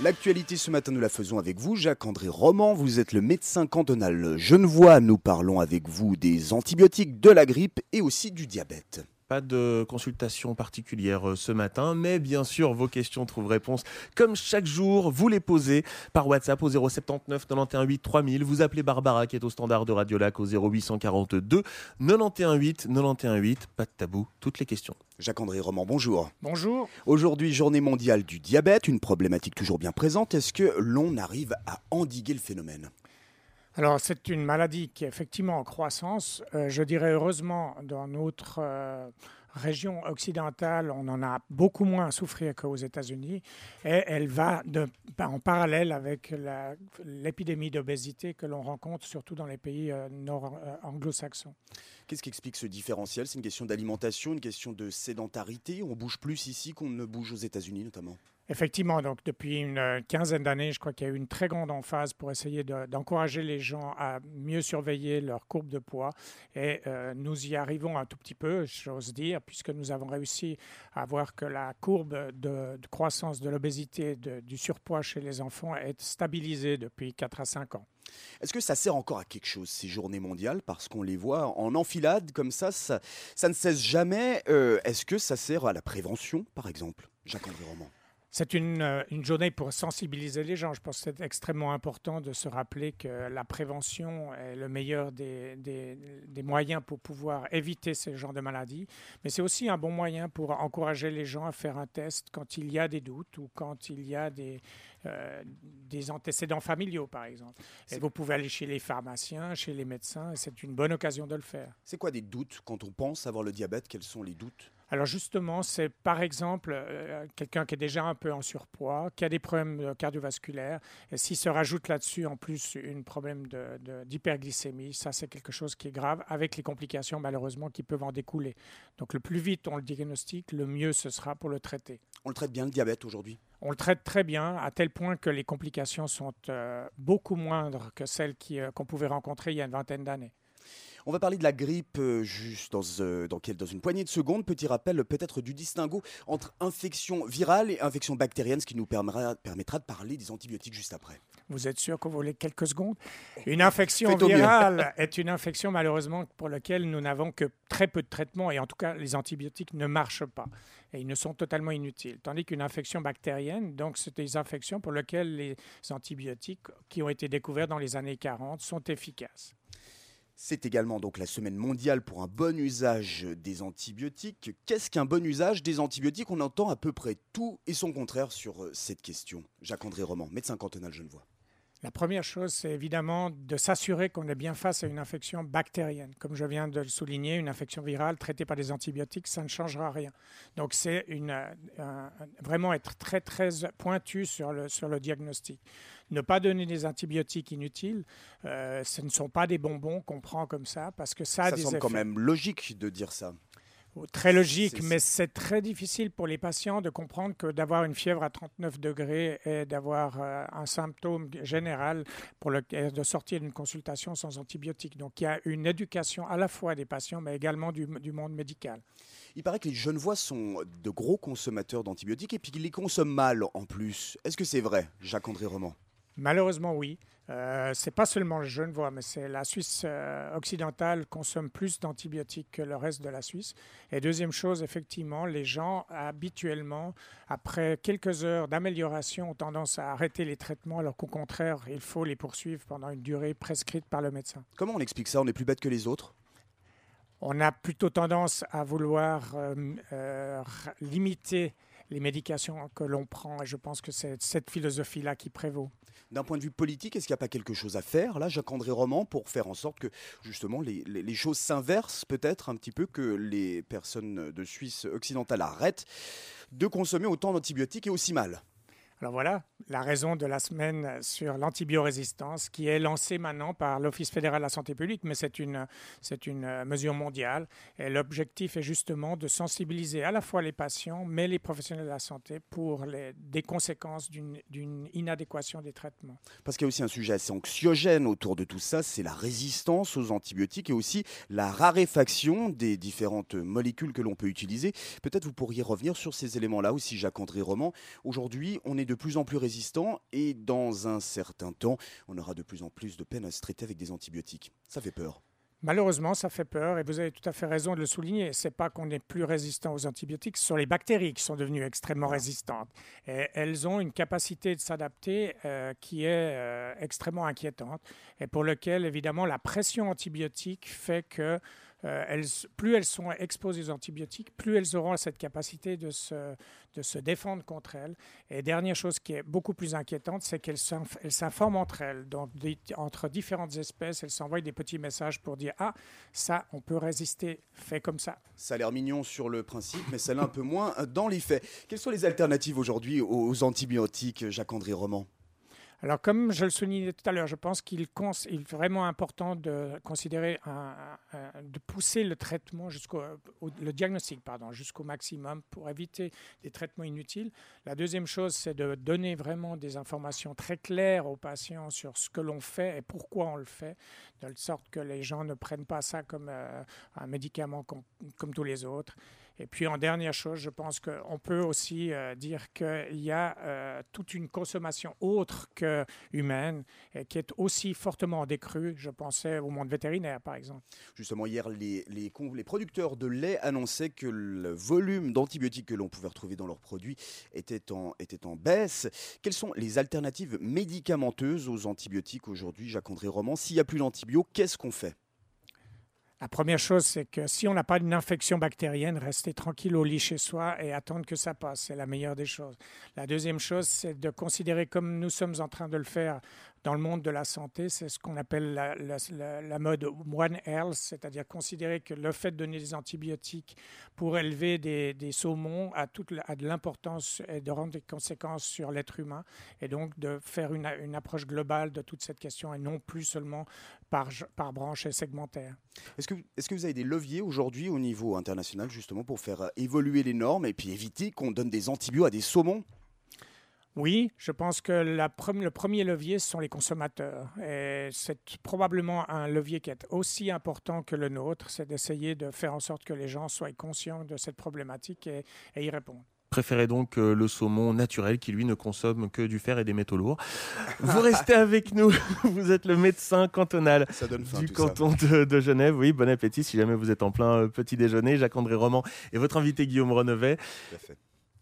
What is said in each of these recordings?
L'actualité ce matin, nous la faisons avec vous. Jacques-André Roman, vous êtes le médecin cantonal genevois. Nous parlons avec vous des antibiotiques, de la grippe et aussi du diabète. Pas de consultation particulière euh, ce matin, mais bien sûr, vos questions trouvent réponse comme chaque jour. Vous les posez par WhatsApp au 079 91 8 3000. Vous appelez Barbara qui est au standard de Radio Lac au 0842 91 8 91 8. Pas de tabou, toutes les questions. Jacques-André Roman, bonjour. Bonjour. Aujourd'hui, journée mondiale du diabète, une problématique toujours bien présente. Est-ce que l'on arrive à endiguer le phénomène? Alors, c'est une maladie qui est effectivement en croissance. Euh, je dirais heureusement, dans notre euh, région occidentale, on en a beaucoup moins à souffrir qu'aux États-Unis. Et elle va de, en parallèle avec l'épidémie d'obésité que l'on rencontre surtout dans les pays euh, nord-anglo-saxons. Qu'est-ce qui explique ce différentiel? C'est une question d'alimentation, une question de sédentarité On bouge plus ici qu'on ne bouge aux États-Unis notamment Effectivement, donc depuis une euh, quinzaine d'années, je crois qu'il y a eu une très grande emphase pour essayer d'encourager les gens à mieux surveiller leur courbe de poids. Et euh, nous y arrivons un tout petit peu, j'ose dire, puisque nous avons réussi à voir que la courbe de, croissance de l'obésité, du surpoids chez les enfants est stabilisée depuis 4 à 5 ans. Est-ce que ça sert encore à quelque chose, ces journées mondiales? Parce qu'on les voit en enfilade comme ça, ça, ne cesse jamais. Euh, est-ce que ça sert à la prévention, par exemple? Jacques-André Roman c'est euh, une, journée pour sensibiliser les gens. Je pense que c'est extrêmement important de se rappeler que la prévention est le meilleur des, des, moyens pour pouvoir éviter ce genre de maladies. Mais c'est aussi un bon moyen pour encourager les gens à faire un test quand il y a des doutes ou quand il y a des, euh, des antécédents familiaux, par exemple. Et vous pouvez aller chez les pharmaciens, chez les médecins, et c'est une bonne occasion de le faire. C'est quoi des doutes quand on pense avoir le diabète? Quels sont les doutes? Alors justement, c'est par exemple euh, quelqu'un qui est déjà un peu en surpoids, qui a des problèmes euh, cardiovasculaires, et s'il se rajoute là-dessus en plus un problème d'hyperglycémie, ça c'est quelque chose qui est grave, avec les complications malheureusement qui peuvent en découler. Donc le plus vite on le diagnostique, le mieux ce sera pour le traiter. On le traite bien le diabète aujourd'hui? On le traite très bien, à tel point que les complications sont euh, beaucoup moindres que celles qu'on pouvait rencontrer il y a une vingtaine d'années. On va parler de la grippe euh, juste dans, euh, dans, dans, une poignée de secondes. Petit rappel peut-être du distinguo entre infection virale et infection bactérienne, ce qui nous permettra, permettra de parler des antibiotiques juste après. Vous êtes sûr que vous voulez quelques secondes? Une infection virale est une infection malheureusement pour laquelle nous n'avons que très peu de traitements et en tout cas les antibiotiques ne marchent pas et ils ne sont totalement inutiles. Tandis qu'une infection bactérienne, donc c'est des infections pour lesquelles les antibiotiques qui ont été découverts dans les années 40 sont efficaces. C'est également donc la semaine mondiale pour un bon usage des antibiotiques. Qu'est-ce qu'un bon usage des antibiotiques? On entend à peu près tout et son contraire sur euh, cette question. Jacques-André Roman, médecin cantonal genevois. La première chose, c'est évidemment de s'assurer qu'on est bien face à une infection bactérienne. Comme je viens de le souligner, une infection virale traitée par des antibiotiques, ça ne changera rien. Donc c'est euh, vraiment être très très pointu sur le, sur le diagnostic. Ne pas donner des antibiotiques inutiles, euh, ce ne sont pas des bonbons qu'on prend comme ça, parce que ça, ça a des semble quand même logique de dire ça. Très logique, mais c'est très difficile pour les patients de comprendre que d'avoir une fièvre à 39 degrés et d'avoir euh, un symptôme général pour le, de sortir d'une consultation sans antibiotiques. Donc il y a une éducation à la fois des patients, mais également du, du monde médical. Il paraît que les jeunes voix sont de gros consommateurs d'antibiotiques et puis qu'ils les consomment mal en plus. Est-ce que c'est vrai, Jacques-André Roman? Malheureusement, oui. Euh, c'est pas seulement le Genevois, mais c'est la Suisse euh, occidentale consomme plus d'antibiotiques que le reste de la Suisse. Et deuxième chose, effectivement, les gens habituellement, après quelques heures d'amélioration, ont tendance à arrêter les traitements, alors qu'au contraire, il faut les poursuivre pendant une durée prescrite par le médecin. Comment on explique ça? On est plus bête que les autres? On a plutôt tendance à vouloir euh, limiter les médications que l'on prend. Et je pense que c'est cette philosophie-là qui prévaut. D'un point de vue politique, est-ce qu'il n'y a pas quelque chose à faire, là, Jacques-André Roman, pour faire en sorte que, justement, les, les choses s'inversent peut-être un petit peu, que les personnes de Suisse occidentale arrêtent de consommer autant d'antibiotiques et aussi mal? Alors voilà, la raison de la semaine sur l'antibiorésistance qui est lancée maintenant par l'Office fédéral de la santé publique, mais c'est une, c'est une mesure mondiale. Et l'objectif est justement de sensibiliser à la fois les patients, mais les professionnels de la santé pour les, des conséquences d'une, d'une inadéquation des traitements. Parce qu'il y a aussi un sujet assez anxiogène autour de tout ça, c'est la résistance aux antibiotiques et aussi la raréfaction des différentes molécules que l'on peut utiliser. Peut-être vous pourriez revenir sur ces éléments-là aussi, Jacques-André Roman. Aujourd'hui, on est de plus en plus résistant et dans un certain temps, on aura de plus en plus de peine à se traiter avec des antibiotiques. Ça fait peur. Malheureusement, ça fait peur et vous avez tout à fait raison de le souligner. Ce n'est pas qu'on est plus résistant aux antibiotiques, ce sont les bactéries qui sont devenues extrêmement résistantes. Et elles ont une capacité de s'adapter euh, qui est euh, extrêmement inquiétante et pour lequel, évidemment, la pression antibiotique fait que euh, plus elles sont exposées aux antibiotiques, plus elles auront cette capacité de se, de se défendre contre elles. Et dernière chose qui est beaucoup plus inquiétante, c'est qu'elles s'informent entre elles. Donc, entre différentes espèces, elles s'envoient des petits messages pour dire Ah, ça, on peut résister, fait comme ça. Ça a l'air mignon sur le principe, mais ça l'est un peu moins dans les faits. Quelles sont les alternatives aujourd'hui aux antibiotiques, Jacques-André Roman? Alors, comme je le soulignais tout à l'heure, je pense qu'il est vraiment important de considérer, de pousser le traitement jusqu'au diagnostic, pardon, jusqu'au maximum pour éviter des traitements inutiles. La deuxième chose, c'est de donner vraiment des informations très claires aux patients sur ce que l'on fait et pourquoi on le fait, de sorte que les gens ne prennent pas ça comme euh, un médicament comme tous les autres. Et puis en dernière chose, je pense qu'on peut aussi euh, dire qu'il y a euh, toute une consommation autre que humaine et qui est aussi fortement décrue. Je pensais au monde vétérinaire, par exemple. Justement, hier, les, les, les producteurs de lait annonçaient que le volume d'antibiotiques que l'on pouvait retrouver dans leurs produits était en, était en baisse. Quelles sont les alternatives médicamenteuses aux antibiotiques aujourd'hui, Jacques-André Roman? S'il n'y a plus d'antibiotiques, qu'est-ce qu'on fait? La première chose, c'est que si on n'a pas une infection bactérienne, rester tranquille au lit chez soi et attendre que ça passe. C'est la meilleure des choses. La deuxième chose, c'est de considérer comme nous sommes en train de le faire dans le monde de la santé, c'est ce qu'on appelle la, mode One Health, c'est-à-dire considérer que le fait de donner des antibiotiques pour élever des, saumons a, toute, de l'importance et de rendre des conséquences sur l'être humain, et donc de faire une, approche globale de toute cette question et non plus seulement par, par branche et segmentaire. Est-ce que, est que vous avez des leviers aujourd'hui au niveau international justement pour faire évoluer les normes et puis éviter qu'on donne des antibiotiques à des saumons? Oui, je pense que la le premier levier, ce sont les consommateurs. Et c'est probablement un levier qui est aussi important que le nôtre, c'est d'essayer de faire en sorte que les gens soient conscients de cette problématique et, y répondent préférez donc euh, le saumon naturel qui lui ne consomme que du fer et des métaux lourds. Vous restez avec nous, vous êtes le médecin cantonal du canton de, Genève. Oui, bon appétit si jamais vous êtes en plein euh, petit déjeuner. Jacques-André Roman et votre invité Guillaume Renevet.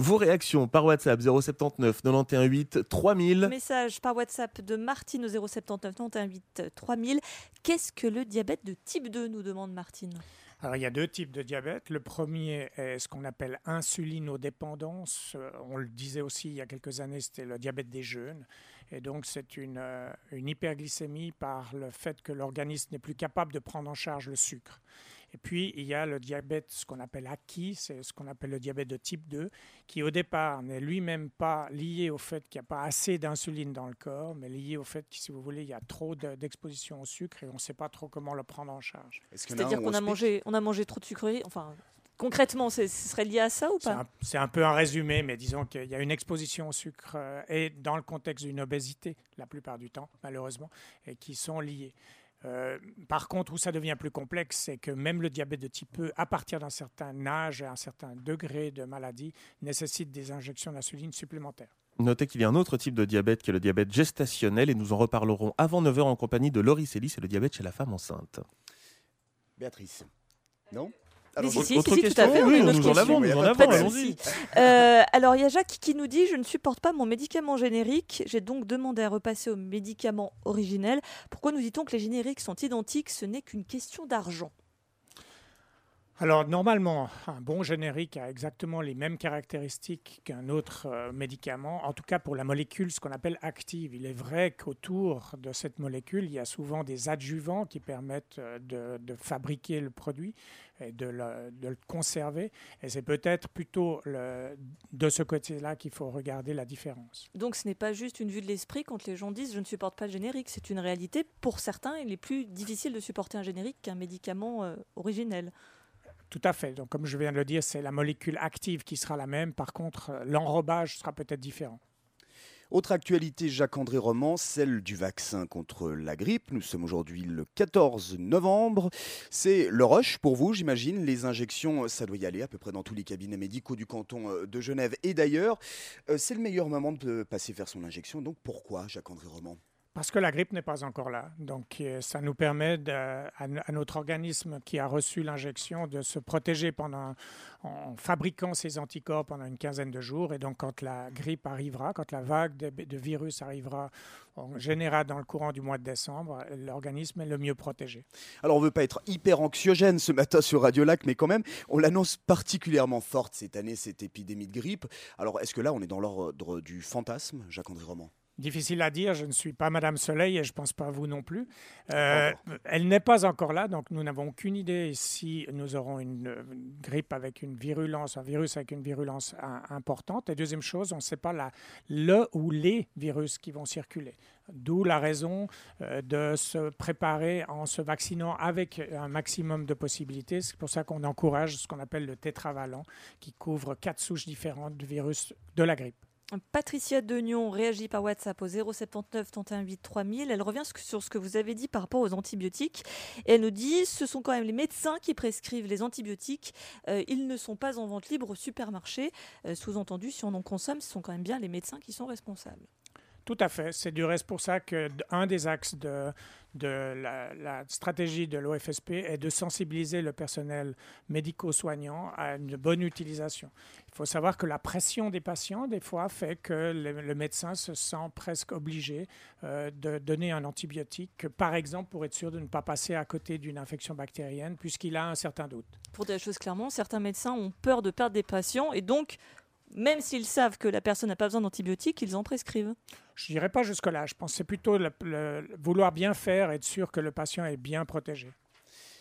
Vos réactions par WhatsApp 079 91 8 3000. Message par WhatsApp de Martine au 079 91 8 3000. Qu'est-ce que le diabète de type 2 nous demande Martine alors, il y a deux types de diabète. Le premier est ce qu'on appelle insulinodépendance. Euh, on le disait aussi il y a quelques années, c'était le diabète des jeunes. Et donc, c'est une, euh, une hyperglycémie par le fait que l'organisme n'est plus capable de prendre en charge le sucre. Et puis, il y a le diabète, ce qu'on appelle acquis, c'est ce qu'on appelle le diabète de type 2, qui au départ n'est lui-même pas lié au fait qu'il n'y a pas assez d'insuline dans le corps, mais lié au fait que, si vous voulez, il y a trop d'exposition au sucre et on ne sait pas trop comment le prendre en charge. C'est-à-dire qu'on a mangé, on a mangé trop de sucreries enfin, Concrètement, ce serait lié à ça ou pas? C'est un, peu un résumé, mais disons qu'il y a une exposition au sucre euh, et dans le contexte d'une obésité, la plupart du temps, malheureusement, et qui sont liés. Euh, par contre, où ça devient plus complexe, c'est que même le diabète de type E, à partir d'un certain âge et un certain degré de maladie, nécessite des injections d'insuline supplémentaires. Notez qu'il y a un autre type de diabète qui est le diabète gestationnel et nous en reparlerons avant 9h en compagnie de Laurie Célis, c'est le diabète chez la femme enceinte. Béatrice, non? Alors, si, autre question tout à fait, oui, nous, en avons, nous en avons, allons-y. Euh, alors, il y a Jacques qui nous dit Je ne supporte pas mon médicament générique, j'ai donc demandé à repasser au médicament originel. Pourquoi nous dit-on que les génériques sont identiques? Ce n'est qu'une question d'argent. Alors normalement, un bon générique a exactement les mêmes caractéristiques qu'un autre euh, médicament, en tout cas pour la molécule, ce qu'on appelle active. Il est vrai qu'autour de cette molécule, il y a souvent des adjuvants qui permettent euh, de, fabriquer le produit. Et de le, de le conserver. Et c'est peut-être plutôt le, de ce côté-là qu'il faut regarder la différence. Donc ce n'est pas juste une vue de l'esprit quand les gens disent je ne supporte pas le générique, c'est une réalité. Pour certains, il est plus difficile de supporter un générique qu'un médicament euh, originel. Tout à fait. Donc, comme je viens de le dire, c'est la molécule active qui sera la même. Par contre, euh, l'enrobage sera peut-être différent. Autre actualité, Jacques-André Roman, celle du vaccin contre la grippe. Nous sommes aujourd'hui le 14 novembre. C'est le rush pour vous, j'imagine. Les injections, ça doit y aller à peu près dans tous les cabinets médicaux du canton euh, de Genève et d'ailleurs. Euh, c'est le meilleur moment de passer faire son injection. Donc pourquoi, Jacques-André Roman? Parce que la grippe n'est pas encore là. Donc, euh, ça nous permet à, notre organisme qui a reçu l'injection de se protéger pendant, en fabriquant ses anticorps pendant une quinzaine de jours. Et donc, quand la grippe arrivera, quand la vague de, virus arrivera en général dans le courant du mois de décembre, l'organisme est le mieux protégé. Alors, on ne veut pas être hyper anxiogène ce matin sur Radio Lac, mais quand même, on l'annonce particulièrement forte cette année, cette épidémie de grippe. Alors, est-ce que là, on est dans l'ordre du fantasme, Jacques-André Roman? Difficile à dire, je ne suis pas Madame Soleil et je ne pense pas vous non plus. Euh, elle n'est pas encore là, donc nous n'avons aucune idée si nous aurons une, grippe avec une virulence, un virus avec une virulence importante. Et deuxième chose, on ne sait pas la, le ou les virus qui vont circuler. D'où la raison euh, de se préparer en se vaccinant avec un maximum de possibilités. C'est pour ça qu'on encourage ce qu'on appelle le tétravalent, qui couvre quatre souches différentes du virus de la grippe. Patricia Degnon réagit par WhatsApp au 079 31 8 3000. Elle revient sur ce que vous avez dit par rapport aux antibiotiques. Elle nous dit ce sont quand même les médecins qui prescrivent les antibiotiques. Euh, ils ne sont pas en vente libre au supermarché. Euh, sous-entendu, si on en consomme, ce sont quand même bien les médecins qui sont responsables. Tout à fait. C'est du reste pour ça qu'un des axes de, la, stratégie de l'OFSP est de sensibiliser le personnel médico-soignant à une bonne utilisation. Il faut savoir que la pression des patients, des fois, fait que le, médecin se sent presque obligé euh, de donner un antibiotique, par exemple, pour être sûr de ne pas passer à côté d'une infection bactérienne, puisqu'il a un certain doute. Pour dire la chose clairement, certains médecins ont peur de perdre des patients et donc même s'ils savent que la personne n'a pas besoin d'antibiotiques, ils en prescrivent. Je n'irai pas jusque-là. Je pense que c'est plutôt le, vouloir bien faire être sûr que le patient est bien protégé.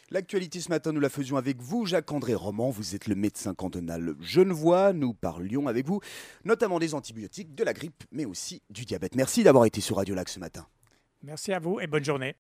L'actualité ce matin, nous la faisions avec vous, Jacques-André Roman. Vous êtes le médecin cantonal genevois. Nous parlions avec vous notamment des antibiotiques, de la grippe, mais aussi du diabète. Merci d'avoir été sur Radio Lac ce matin. Merci à vous et bonne journée.